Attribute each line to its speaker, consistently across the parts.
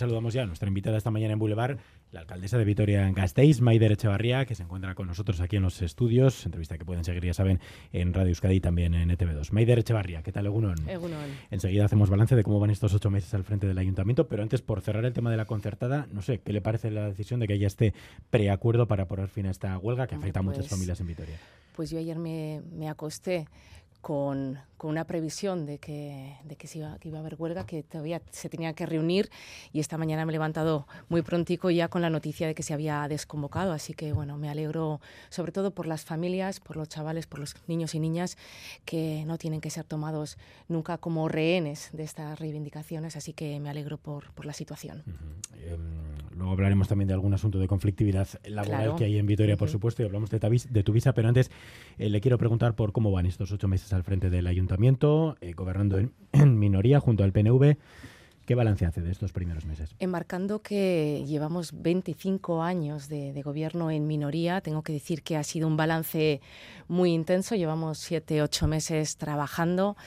Speaker 1: Saludamos ya a nuestra invitada esta mañana en Boulevard, la alcaldesa de Vitoria Gasteiz, Maider Echevarría, que se encuentra con nosotros aquí en los estudios. Entrevista que pueden seguir, ya saben, en Radio Euskadi y también en ETV2. Maider Echevarría, ¿qué tal, Egunon?
Speaker 2: Egunon.
Speaker 1: Enseguida hacemos balance de cómo van estos ocho meses al frente del ayuntamiento, pero antes, por cerrar el tema de la concertada, no sé, ¿qué le parece la decisión de que haya este preacuerdo para poner fin a esta huelga que afecta a muchas
Speaker 2: pues
Speaker 1: familias en Vitoria?
Speaker 2: Pues yo ayer me, me acosté con, con, una previsión de que, de que, se iba, que iba a haber huelga, que todavía se tenía que reunir y esta mañana me he levantado muy prontico ya con la noticia de que se había desconvocado. Así que bueno, me alegro sobre todo por las familias, por los chavales, por los niños y niñas que no tienen que ser tomados nunca como rehenes de estas reivindicaciones. Así que me alegro por, por la situación.
Speaker 1: Uh -huh. eh, luego hablaremos también de algún asunto de conflictividad laboral claro. que hay en Vitoria, uh -huh. por supuesto, y hablamos de, de tu visa, pero antes eh, le quiero preguntar por cómo van estos ocho meses al frente del ayuntamiento, eh, gobernando en, minoría junto al PNV. ¿Qué balance hace de estos primeros meses?
Speaker 2: Enmarcando que llevamos 25 años de, de, gobierno en minoría, tengo que decir que ha sido un balance muy intenso. Llevamos siete, ocho meses trabajando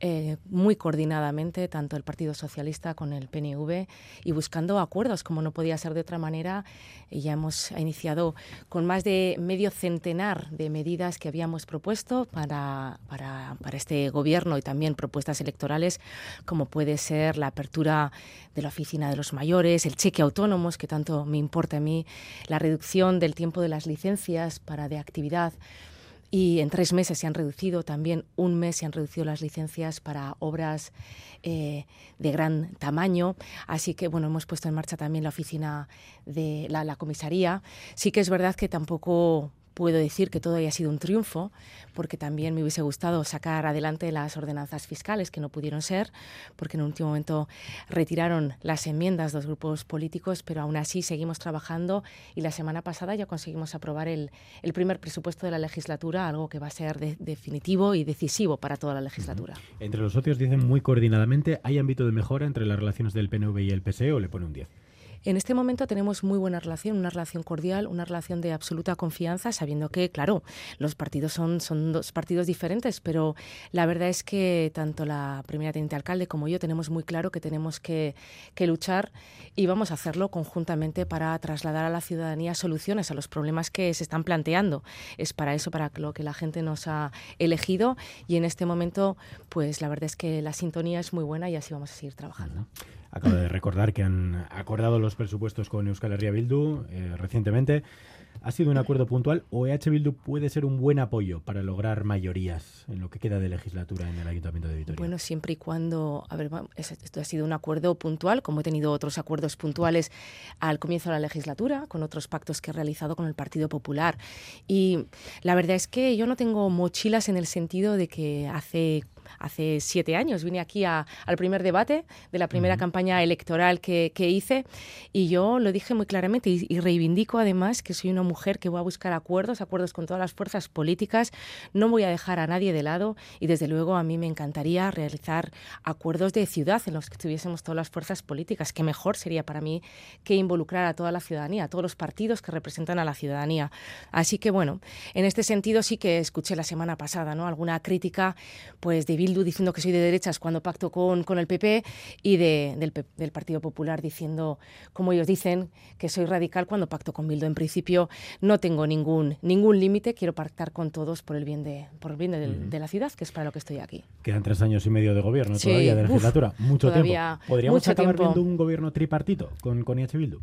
Speaker 2: eh, muy coordinadamente, tanto el Partido Socialista con el PNV, y buscando acuerdos, como no podía ser de otra manera. Y ya hemos iniciado con más de medio centenar de medidas que habíamos propuesto para, para, para este gobierno y también propuestas electorales, como puede ser la apertura de la oficina de los mayores, el cheque autónomos, que tanto me importa a mí, la reducción del tiempo de las licencias para de actividad y en tres meses se han reducido, también un mes se han reducido las licencias para obras eh, de gran tamaño. Así que, bueno, hemos puesto en marcha también la oficina de la, la comisaría. Sí que es verdad que tampoco puedo decir que todo haya sido un triunfo, porque también me hubiese gustado sacar adelante las ordenanzas fiscales que no pudieron ser, porque en un último momento retiraron las enmiendas dos grupos políticos, pero aún así seguimos trabajando y la semana pasada ya conseguimos aprobar el, primer presupuesto de la legislatura, algo que va a ser de, definitivo y decisivo para toda la legislatura.
Speaker 1: Entre los socios dicen muy coordinadamente, ¿hay ámbito de mejora entre las relaciones del PNV y el PSE o le pone un 10?
Speaker 2: En este momento tenemos muy buena relación, una relación cordial, una relación de absoluta confianza, sabiendo que, claro, los partidos son, dos partidos diferentes, pero la verdad es que tanto la primera teniente alcalde como yo tenemos muy claro que tenemos que luchar y vamos a hacerlo conjuntamente para trasladar a la ciudadanía soluciones a los problemas que se están planteando. Es para eso, para lo que la gente nos ha elegido y en este momento, pues la verdad es que la sintonía es muy buena y así vamos a seguir trabajando.
Speaker 1: Acabo de recordar que han acordado los presupuestos con Euskal Herria Bildu eh, recientemente. ¿Ha sido un acuerdo puntual o EH Bildu puede ser un buen apoyo para lograr mayorías en lo que queda de legislatura en el Ayuntamiento de Vitoria?
Speaker 2: Bueno, siempre y cuando, a ver, esto ha sido un acuerdo puntual, como he tenido otros acuerdos puntuales al comienzo de la legislatura, con otros pactos que he realizado con el Partido Popular. Y la verdad es que yo no tengo mochilas en el sentido de que hace hace siete años. Vine aquí a, al primer debate de la primera uh -huh. campaña electoral que, que, hice y yo lo dije muy claramente y, y, reivindico además que soy una mujer que voy a buscar acuerdos, acuerdos con todas las fuerzas políticas. No voy a dejar a nadie de lado y desde luego a mí me encantaría realizar acuerdos de ciudad en los que estuviésemos todas las fuerzas políticas. Que mejor sería para mí que involucrar a toda la ciudadanía, a todos los partidos que representan a la ciudadanía. Así que bueno, en este sentido sí que escuché la semana pasada ¿no? alguna crítica pues de Bildu diciendo que soy de derechas cuando pacto con, con el PP y de, del, del, Partido Popular diciendo, como ellos dicen, que soy radical cuando pacto con Bildu. En principio no tengo ningún, ningún límite, quiero pactar con todos por el bien, de, por el bien de, mm. de, la ciudad, que es para lo que estoy aquí.
Speaker 1: Quedan tres años y medio de gobierno
Speaker 2: sí,
Speaker 1: todavía, de legislatura,
Speaker 2: uf,
Speaker 1: mucho tiempo. ¿Podríamos
Speaker 2: mucho
Speaker 1: acabar
Speaker 2: tiempo.
Speaker 1: viendo un gobierno tripartito con, con IH Bildu?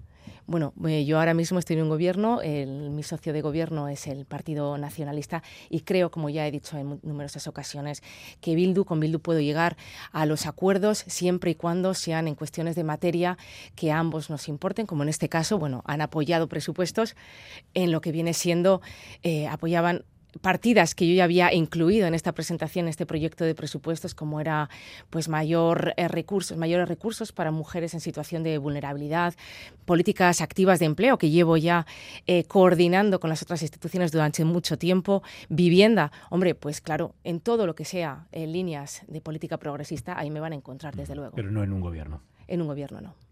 Speaker 2: Bueno, eh, yo ahora mismo estoy en un gobierno, el, mi socio de gobierno es el Partido Nacionalista y creo, como ya he dicho en numerosas ocasiones, que Bildu, con Bildu puedo llegar a los acuerdos siempre y cuando sean en cuestiones de materia que a ambos nos importen, como en este caso, bueno, han apoyado presupuestos en lo que viene siendo, eh, apoyaban partidas que yo ya había incluido en esta presentación, en este proyecto de presupuestos, como era pues mayor eh, recursos, mayores recursos para mujeres en situación de vulnerabilidad, políticas activas de empleo que llevo ya eh, coordinando con las otras instituciones durante mucho tiempo, vivienda, hombre, pues claro, en todo lo que sea en líneas de política progresista, ahí me van a encontrar desde luego.
Speaker 1: Pero no en un gobierno.
Speaker 2: En un gobierno no.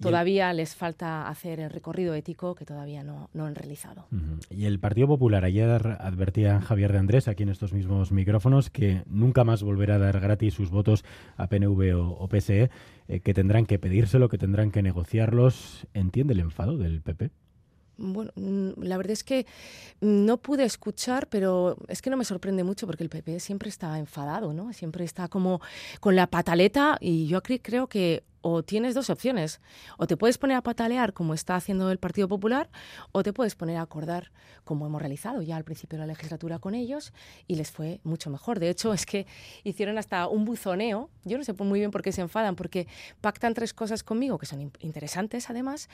Speaker 2: Todavía les falta hacer el recorrido ético que todavía no, no han realizado.
Speaker 1: Y el Partido Popular, ayer advertía Javier de Andrés aquí en estos mismos micrófonos que nunca más volverá a dar gratis sus votos a PNV o, PSE, eh, que tendrán que pedírselo, que tendrán que negociarlos. ¿Entiende el enfado del PP?
Speaker 2: Bueno, mm, la verdad es que no pude escuchar, pero es que no me sorprende mucho porque el PP siempre está enfadado, ¿no? Siempre está como con la pataleta y yo creo que o tienes dos opciones. O te puedes poner a patalear como está haciendo el Partido Popular, o te puedes poner a acordar como hemos realizado ya al principio de la legislatura con ellos y les fue mucho mejor. De hecho, es que hicieron hasta un buzoneo. Yo no sé muy bien por qué se enfadan, porque pactan tres cosas conmigo que son interesantes además,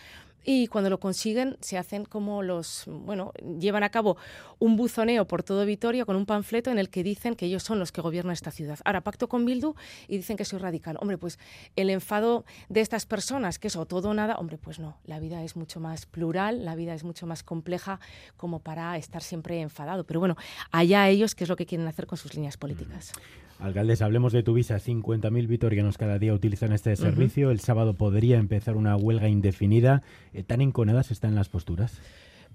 Speaker 2: y cuando lo consiguen se hacen como los, bueno, llevan a cabo un buzoneo por todo Vitoria con un panfleto en el que dicen que ellos son los que gobiernan esta ciudad. Ahora pacto con Bildu y dicen que soy radical. Hombre, pues el enfado de estas personas, que es o todo o nada, hombre, pues no, la vida es mucho más plural, la vida es mucho más compleja como para estar siempre enfadado. Pero bueno, allá ellos qué es lo que quieren hacer con sus líneas políticas.
Speaker 1: Alcaldes, hablemos de tu visa. 50.000 vitorianos cada día utilizan este servicio. El sábado podría empezar una huelga indefinida. Eh, ¿Tan enconadas están las posturas?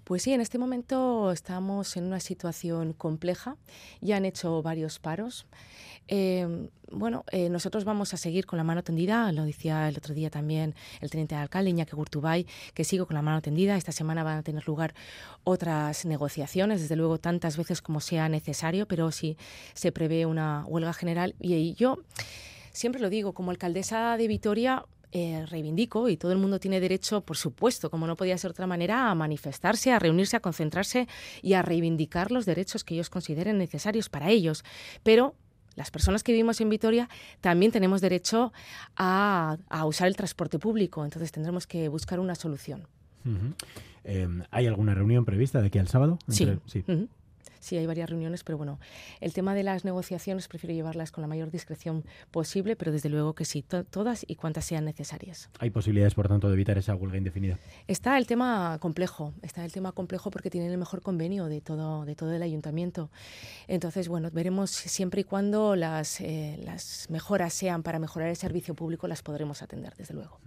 Speaker 2: Pues sí, en este momento estamos en una situación compleja. Ya han hecho varios paros. Eh, bueno, eh, nosotros vamos a seguir con la mano tendida, lo decía el otro día también el teniente de alcalde Iñaki Gurtubay, que sigo con la mano tendida. Esta semana van a tener lugar otras negociaciones, desde luego tantas veces como sea necesario, pero sí se prevé una huelga general. Y yo siempre lo digo, como alcaldesa de Vitoria, eh, reivindico y todo el mundo tiene derecho, por supuesto, como no podía ser de otra manera, a manifestarse, a reunirse, a concentrarse y a reivindicar los derechos que ellos consideren necesarios para ellos. Pero las personas que vivimos en Vitoria también tenemos derecho a, usar el transporte público, entonces tendremos que buscar una solución.
Speaker 1: Em, ¿Hay alguna reunión prevista de aquí al sábado?
Speaker 2: sí. sí sí hay varias reuniones, pero bueno, el tema de las negociaciones prefiero llevarlas con la mayor discreción posible, pero desde luego que sí, todas y cuantas sean necesarias.
Speaker 1: ¿Hay posibilidades, por tanto, de evitar esa huelga indefinida?
Speaker 2: Está el tema complejo, está el tema complejo porque tienen el mejor convenio de todo, de todo el ayuntamiento. Entonces, bueno, veremos siempre y cuando las, eh, las mejoras sean para mejorar el servicio público, las podremos atender, desde luego.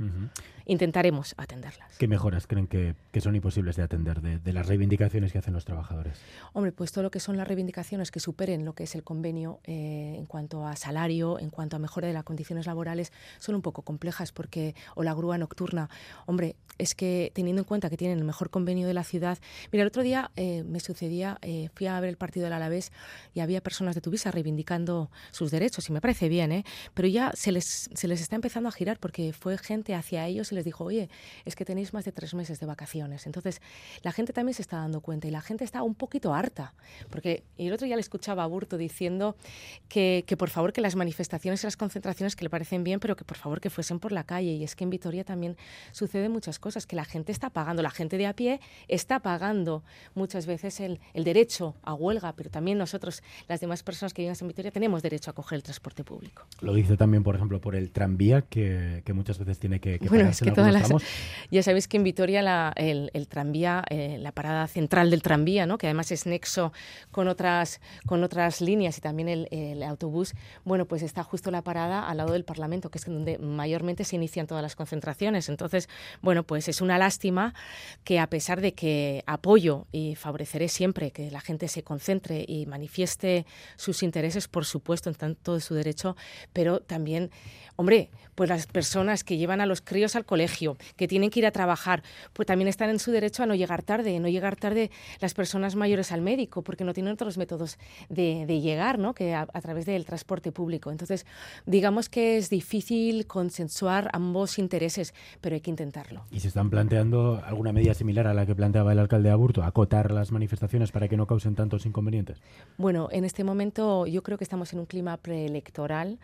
Speaker 2: Intentaremos atenderlas.
Speaker 1: ¿Qué mejoras creen que, que son imposibles de atender de, de las reivindicaciones que hacen los trabajadores?
Speaker 2: Hombre, pues todo lo que son las reivindicaciones que superen lo que es el convenio eh, en cuanto a salario, en cuanto a mejora de las condiciones laborales, son un poco complejas porque, o la grúa nocturna, hombre, es que teniendo en cuenta que tienen el mejor convenio de la ciudad, mira, el otro día eh, me sucedía, eh, fui a ver el partido del Alavés y había personas de Tuvisa reivindicando sus derechos y me parece bien, ¿eh? pero ya se les, se les está empezando a girar porque fue gente hacia ellos y les dijo, oye, es que tenéis más de tres meses de vacaciones. Entonces, la gente también se está dando cuenta y la gente está un poquito harta porque el otro día le escuchaba a Burto diciendo que, que, por favor que las manifestaciones y las concentraciones que le parecen bien, pero que por favor que fuesen por la calle. Y es que en Vitoria también suceden muchas cosas, que la gente está pagando, la gente de a pie está pagando muchas veces el, el derecho a huelga, pero también nosotros, las demás personas que viven en Vitoria, tenemos derecho a coger el transporte público.
Speaker 1: Lo dice también, por ejemplo, por el tranvía, que, que muchas veces tiene que, que
Speaker 2: bueno, es que todas las, Ya sabéis que en Vitoria la, el, el, tranvía, eh, la parada central del tranvía, ¿no? que además es nexo con otras, con otras líneas y también el, autobús, bueno, pues está justo la parada al lado del Parlamento, que es donde mayormente se inician todas las concentraciones. Entonces, bueno, pues es una lástima que a pesar de que apoyo y favoreceré siempre que la gente se concentre y manifieste sus intereses, por supuesto, en tanto de su derecho, pero también Hombre, pues las personas que llevan a los críos al colegio, que tienen que ir a trabajar, pues también están en su derecho a no llegar tarde, no llegar tarde las personas mayores al médico, porque no tienen otros métodos de, llegar, ¿no? Que a, través del transporte público. Entonces, digamos que es difícil consensuar ambos intereses, pero hay que intentarlo.
Speaker 1: ¿Y se están planteando alguna medida similar a la que planteaba el alcalde de Aburto, acotar las manifestaciones para que no causen tantos inconvenientes?
Speaker 2: Bueno, en este momento yo creo que estamos en un clima preelectoral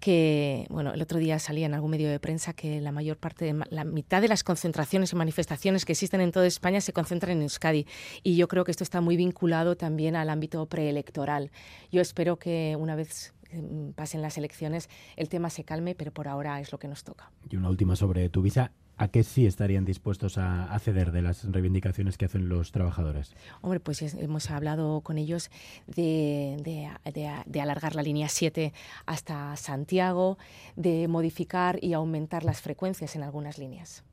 Speaker 2: que, bueno, el otro día salía en algún medio de prensa que la mayor parte, de, la mitad de las concentraciones y manifestaciones que existen en toda España se concentran en Euskadi. Y yo creo que esto está muy vinculado también al ámbito preelectoral. Yo espero que una vez mm, pasen las elecciones el tema se calme, pero por ahora es lo que nos toca.
Speaker 1: Y una última sobre tu visa ¿a qué sí estarían dispuestos a, ceder de las reivindicaciones que hacen los trabajadores?
Speaker 2: Hombre, pues hemos hablado con ellos de, de, alargar la línea 7 hasta Santiago, de modificar y aumentar las frecuencias en algunas líneas.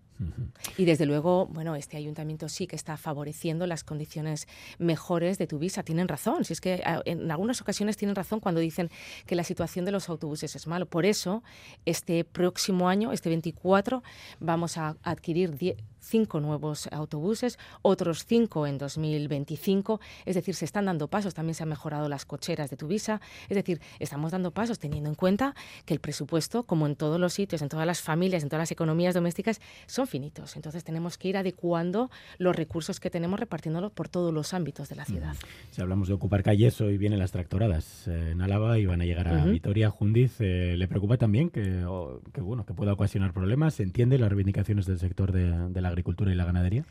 Speaker 2: Y desde luego, bueno, este ayuntamiento sí que está favoreciendo las condiciones mejores de tu visa. Tienen razón. Si es que en algunas ocasiones tienen razón cuando dicen que la situación de los autobuses es malo. Por eso, este próximo año, este 24, vamos a adquirir 10 cinco nuevos autobuses, otros cinco en 2025. Es decir, se están dando pasos. También se han mejorado las cocheras de Tuvisa. Es decir, estamos dando pasos teniendo en cuenta que el presupuesto, como en todos los sitios, en todas las familias, en todas las economías domésticas, son finitos. Entonces tenemos que ir adecuando los recursos que tenemos repartiéndolo por todos los ámbitos de la ciudad.
Speaker 1: Si hablamos de ocupar calles, hoy vienen las tractoradas eh, en Álava y van a llegar a Vitoria, Jundiz. Eh, ¿Le preocupa también que, que, bueno, que pueda ocasionar problemas? ¿Se entiende las reivindicaciones del sector de, de la agricultura y la ganadería?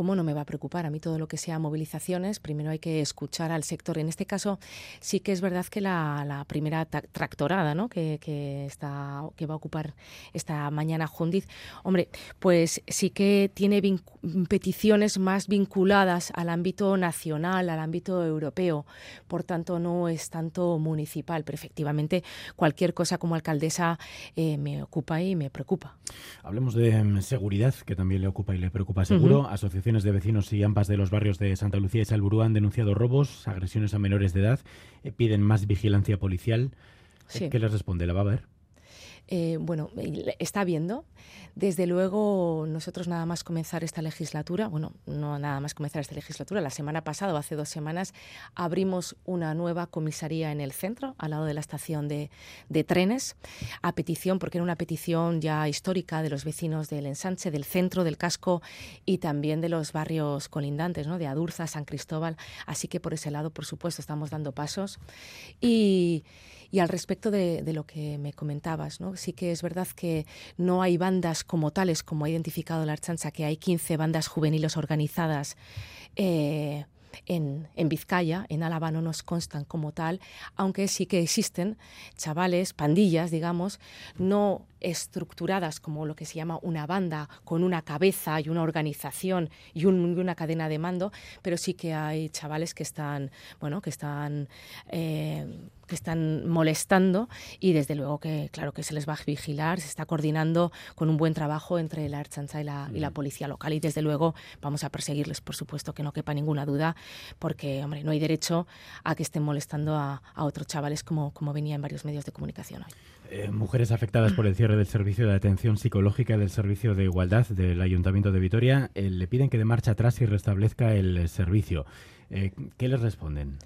Speaker 2: ¿Cómo no me va a preocupar? A mí todo lo que sea movilizaciones, primero hay que escuchar al sector. En este caso sí que es verdad que la, primera tractorada ¿no? que, está, que va a ocupar esta mañana Jundiz, hombre, pues sí que tiene peticiones más vinculadas al ámbito nacional, al ámbito europeo. Por tanto, no es tanto municipal, pero efectivamente cualquier cosa como alcaldesa eh, me ocupa y me preocupa.
Speaker 1: Hablemos de em, seguridad, que también le ocupa y le preocupa seguro. Asociaciones de vecinos y AMPAs de los barrios de Santa Lucía y Salburú han denunciado robos, agresiones a menores de edad, eh, piden más vigilancia policial. ¿Qué les responde? ¿La va a ver?
Speaker 2: Eh, bueno, está viendo. Desde luego, nosotros nada más comenzar esta legislatura, bueno, no nada más comenzar esta legislatura, la semana pasada hace dos semanas abrimos una nueva comisaría en el centro, al lado de la estación de, trenes, a petición, porque era una petición ya histórica de los vecinos del ensanche, del centro, del casco y también de los barrios colindantes, ¿no? de Adurza, San Cristóbal. Así que por ese lado, por supuesto, estamos dando pasos. Y y al respecto de, lo que me comentabas, ¿no? sí que es verdad que no hay bandas como tales, como ha identificado la Archancha, que hay 15 bandas juveniles organizadas. Eh, en, en, Vizcaya, en Álava no nos constan como tal, aunque sí que existen chavales, pandillas, digamos, no estructuradas como lo que se llama una banda, con una cabeza y una organización y, una cadena de mando, pero sí que hay chavales que están, bueno, que están eh, que están molestando y desde luego que claro que se les va a vigilar, se está coordinando con un buen trabajo entre la Archancha y la, y la policía local y desde luego vamos a perseguirles, por supuesto, que no quepa ninguna duda, porque hombre, no hay derecho a que estén molestando a, otros chavales como, como venía en varios medios de comunicación hoy.
Speaker 1: Eh, mujeres afectadas por el cierre del servicio de atención psicológica del servicio de igualdad del Ayuntamiento de Vitoria eh, le piden que de marcha atrás y restablezca el servicio. Eh, ¿Qué les responden?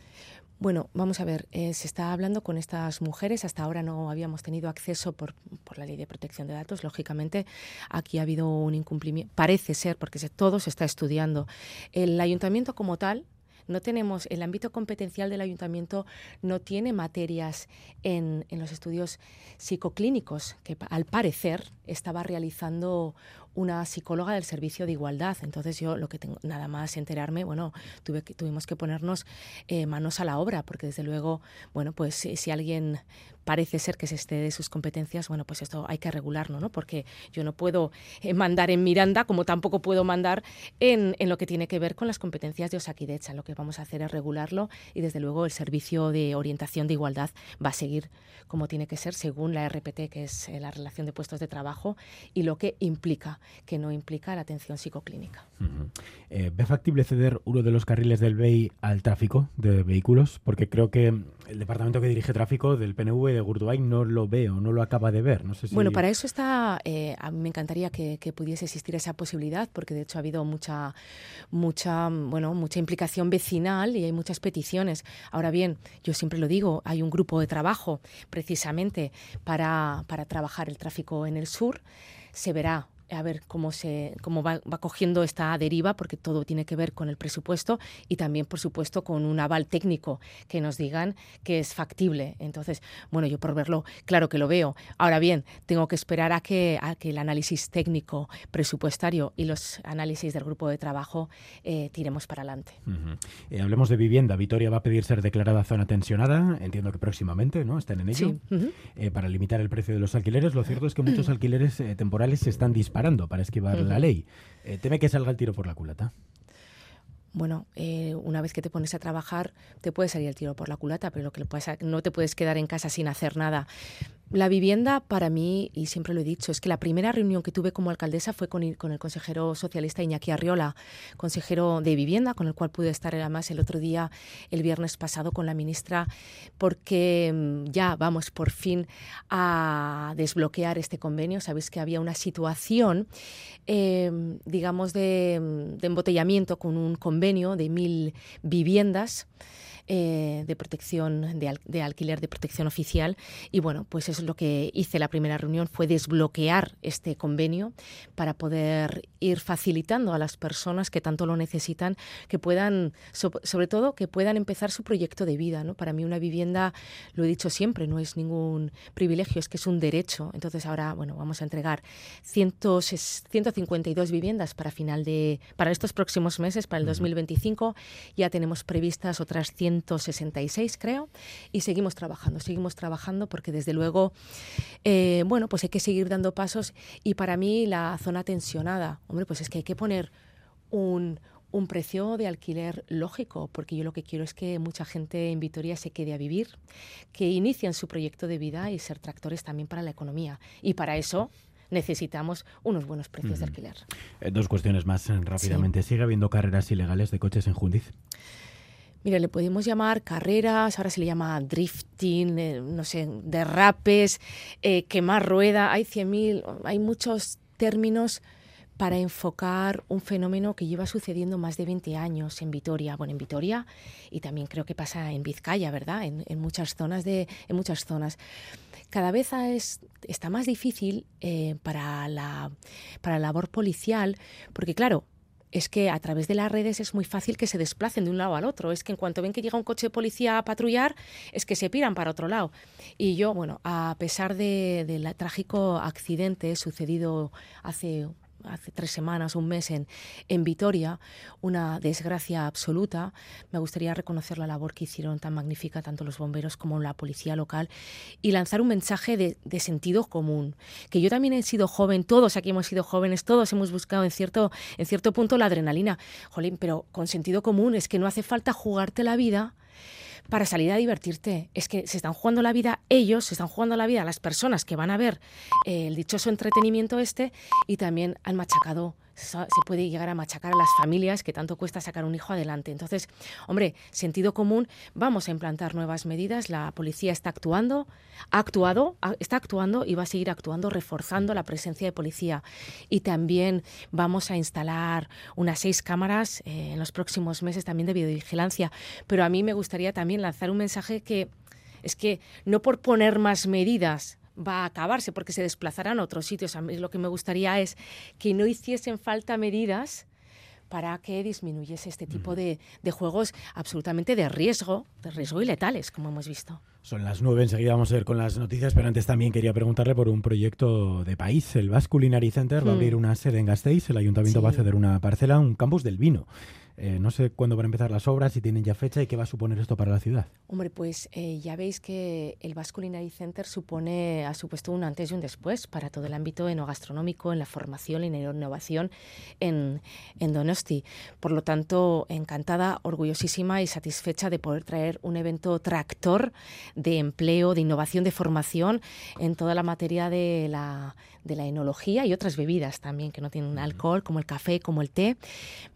Speaker 2: Bueno, vamos a ver, eh, se está hablando con estas mujeres. Hasta ahora no habíamos tenido acceso por, por, la ley de protección de datos. Lógicamente, aquí ha habido un incumplimiento. Parece ser, porque todo se está estudiando. El ayuntamiento como tal no tenemos, el ámbito competencial del ayuntamiento no tiene materias en, en los estudios psicoclínicos, que al parecer estaba realizando una psicóloga del servicio de igualdad. Entonces yo lo que tengo nada más enterarme, bueno, tuvimos que ponernos eh, manos a la obra, porque desde luego, bueno, pues si alguien parece ser que se esté de sus competencias, bueno, pues esto hay que regularlo, ¿no? Porque yo no puedo eh, mandar en Miranda, como tampoco puedo mandar en, en, lo que tiene que ver con las competencias de Osakidecha. Lo que vamos a hacer es regularlo y, desde luego, el servicio de orientación de igualdad va a seguir como tiene que ser según la RPT, que es eh, la relación de puestos de trabajo, y lo que implica, que no implica la atención psicoclínica.
Speaker 1: Eh, ¿Ve factible ceder uno de los carriles del BEI al tráfico de vehículos? Porque creo que el departamento que dirige tráfico del PNV de Gurduay no lo veo, no lo acaba de ver. No sé
Speaker 2: Bueno, para eso está, eh, a mí me encantaría que, pudiese existir esa posibilidad, porque de hecho ha habido mucha, mucha, bueno, mucha implicación vecinal y hay muchas peticiones. Ahora bien, yo siempre lo digo, hay un grupo de trabajo precisamente para, para trabajar el tráfico en el sur. Se verá a ver cómo se cómo va, cogiendo esta deriva porque todo tiene que ver con el presupuesto y también por supuesto con un aval técnico que nos digan que es factible. Entonces bueno yo por verlo claro que lo veo. Ahora bien tengo que esperar a que a que el análisis técnico presupuestario y los análisis del grupo de trabajo eh, tiremos para adelante.
Speaker 1: Eh, hablemos de vivienda. Vitoria va a pedir ser declarada zona tensionada. Entiendo que próximamente no están en ello. Eh, para limitar el precio de los alquileres. Lo cierto es que muchos alquileres temporales se están disparando disparando para esquivar la ley. Eh, ¿Teme que salga el tiro por la culata?
Speaker 2: bueno, eh, una vez que te pones a trabajar, te puede salir el tiro por la culata, pero lo que pasa no te puedes quedar en casa sin hacer nada. La vivienda, para mí, y siempre lo he dicho, es que la primera reunión que tuve como alcaldesa fue con, el consejero socialista Iñaki Arriola, consejero de vivienda, con el cual pude estar además el otro día, el viernes pasado, con la ministra, porque mm, ya vamos por fin a desbloquear este convenio. Sabéis que había una situación, em, digamos, de, de embotellamiento con un convenio de mil viviendas. Eh, de protección de, alquiler de protección oficial. Y bueno pues eso es lo que hice. La primera reunión fue desbloquear este convenio para poder ir facilitando a las personas que tanto lo necesitan que puedan sobre todo que puedan empezar su proyecto de vida no para mí una vivienda lo he dicho siempre no es ningún privilegio es que es un derecho. Entonces ahora bueno vamos a entregar 152 viviendas para final de para estos próximos meses para el 2025 ya tenemos previstas otras 100 166, creo, y seguimos trabajando, seguimos trabajando porque desde luego, eh, bueno, pues hay que seguir dando pasos y para mí la zona tensionada, hombre, pues es que hay que poner un, un precio de alquiler lógico, porque yo lo que quiero es que mucha gente en Vitoria se quede a vivir, que inicien su proyecto de vida y ser tractores también para la economía. Y para eso necesitamos unos buenos precios de alquiler.
Speaker 1: Eh, dos cuestiones más eh, rápidamente. ¿Sigue habiendo carreras ilegales de coches en Jundiz?
Speaker 2: Mira, le podemos llamar carreras, ahora se le llama drifting, eh, no sé, derrapes, eh, quemar rueda, hay 100.000, hay muchos términos para enfocar un fenómeno que lleva sucediendo más de 20 años en Vitoria. Bueno, en Vitoria y también creo que pasa en Vizcaya, ¿verdad? En, muchas zonas de, en muchas zonas. Cada vez es, está más difícil eh, para, la, para la labor policial, porque claro, es que a través de las redes es muy fácil que se desplacen de un lado al otro. Es que en cuanto ven que llega un coche de policía a patrullar, es que se piran para otro lado. Y yo, bueno, a pesar del trágico accidente sucedido hace hace tres semanas, un mes en, en Vitoria, una desgracia absoluta. Me gustaría reconocer la labor que hicieron tan magnífica tanto los bomberos como la policía local y lanzar un mensaje de, de sentido común. Que yo también he sido joven, todos aquí hemos sido jóvenes, todos hemos buscado en cierto, en cierto punto la adrenalina. Jolín, pero con sentido común es que no hace falta jugarte la vida para salir a divertirte. Es que se están jugando la vida ellos, se están jugando la vida las personas que van a ver eh, el dichoso entretenimiento este y también han machacado se puede llegar a machacar a las familias que tanto cuesta sacar un hijo adelante. Entonces, hombre, sentido común, vamos a implantar nuevas medidas. La policía está actuando, ha actuado, está actuando y va a seguir actuando, reforzando la presencia de policía. Y también vamos a instalar unas seis cámaras eh, en los próximos meses también de videovigilancia. Pero a mí me gustaría también lanzar un mensaje que es que no por poner más medidas va a acabarse porque se desplazarán a otros sitios. A mí lo que me gustaría es que no hiciesen falta medidas para que disminuyese este tipo de, de, juegos absolutamente de riesgo, de riesgo y letales, como hemos visto.
Speaker 1: Son las nueve, enseguida vamos a ver con las noticias, pero antes también quería preguntarle por un proyecto de país. El Basque Culinary Center va a abrir mm. una sede en Gasteiz, el ayuntamiento va a ceder una parcela, un campus del vino. Eh, no sé cuándo van a empezar las obras, si tienen ya fecha y qué va a suponer esto para la ciudad.
Speaker 2: Hombre, pues eh, ya veis que el Basque Culinary Center supone, ha supuesto un antes y un después para todo el ámbito enogastronómico, en la formación y en la innovación en, en Donosti. Por lo tanto, encantada, orgullosísima y satisfecha de poder traer un evento tractor de empleo, de innovación, de formación en toda la materia de la, de la enología y otras bebidas también que no tienen alcohol, como el café, como el té.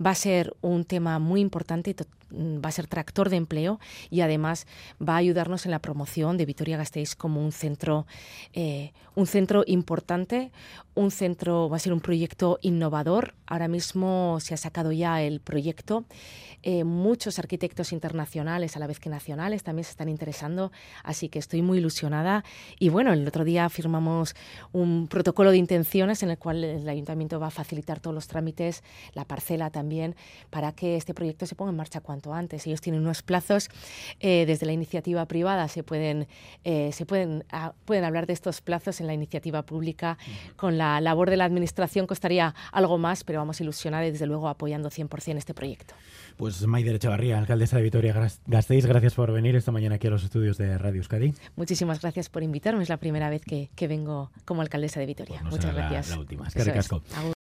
Speaker 2: Va a ser un tema muy importante, va a ser tractor de empleo y además va a ayudarnos en la promoción de Vitoria-Gasteiz como un centro, eh, un centro importante, un centro, va a ser un proyecto innovador. Ahora mismo se ha sacado ya el proyecto. Eh, muchos arquitectos internacionales, a la vez que nacionales, también se están interesando, así que estoy muy ilusionada. Y bueno, el otro día firmamos un protocolo de intenciones en el cual el ayuntamiento va a facilitar todos los trámites, la parcela también, para que este proyecto se ponga en marcha cuanto cuanto antes. Ellos tienen unos plazos eh, desde la iniciativa privada se pueden eh, se pueden ah, pueden hablar de estos plazos en la iniciativa pública. Con la labor de la administración costaría algo más, pero vamos ilusionar y desde luego apoyando 100% este proyecto.
Speaker 1: Pues Maider Echavarría, alcaldesa de Vitoria Gasteiz, gracias por venir esta mañana aquí a los estudios de Radio Euskadi.
Speaker 2: Muchísimas gracias por invitarme. Es la primera vez que, vengo como alcaldesa de Vitoria. Pues Muchas gracias.
Speaker 1: La, última. Es que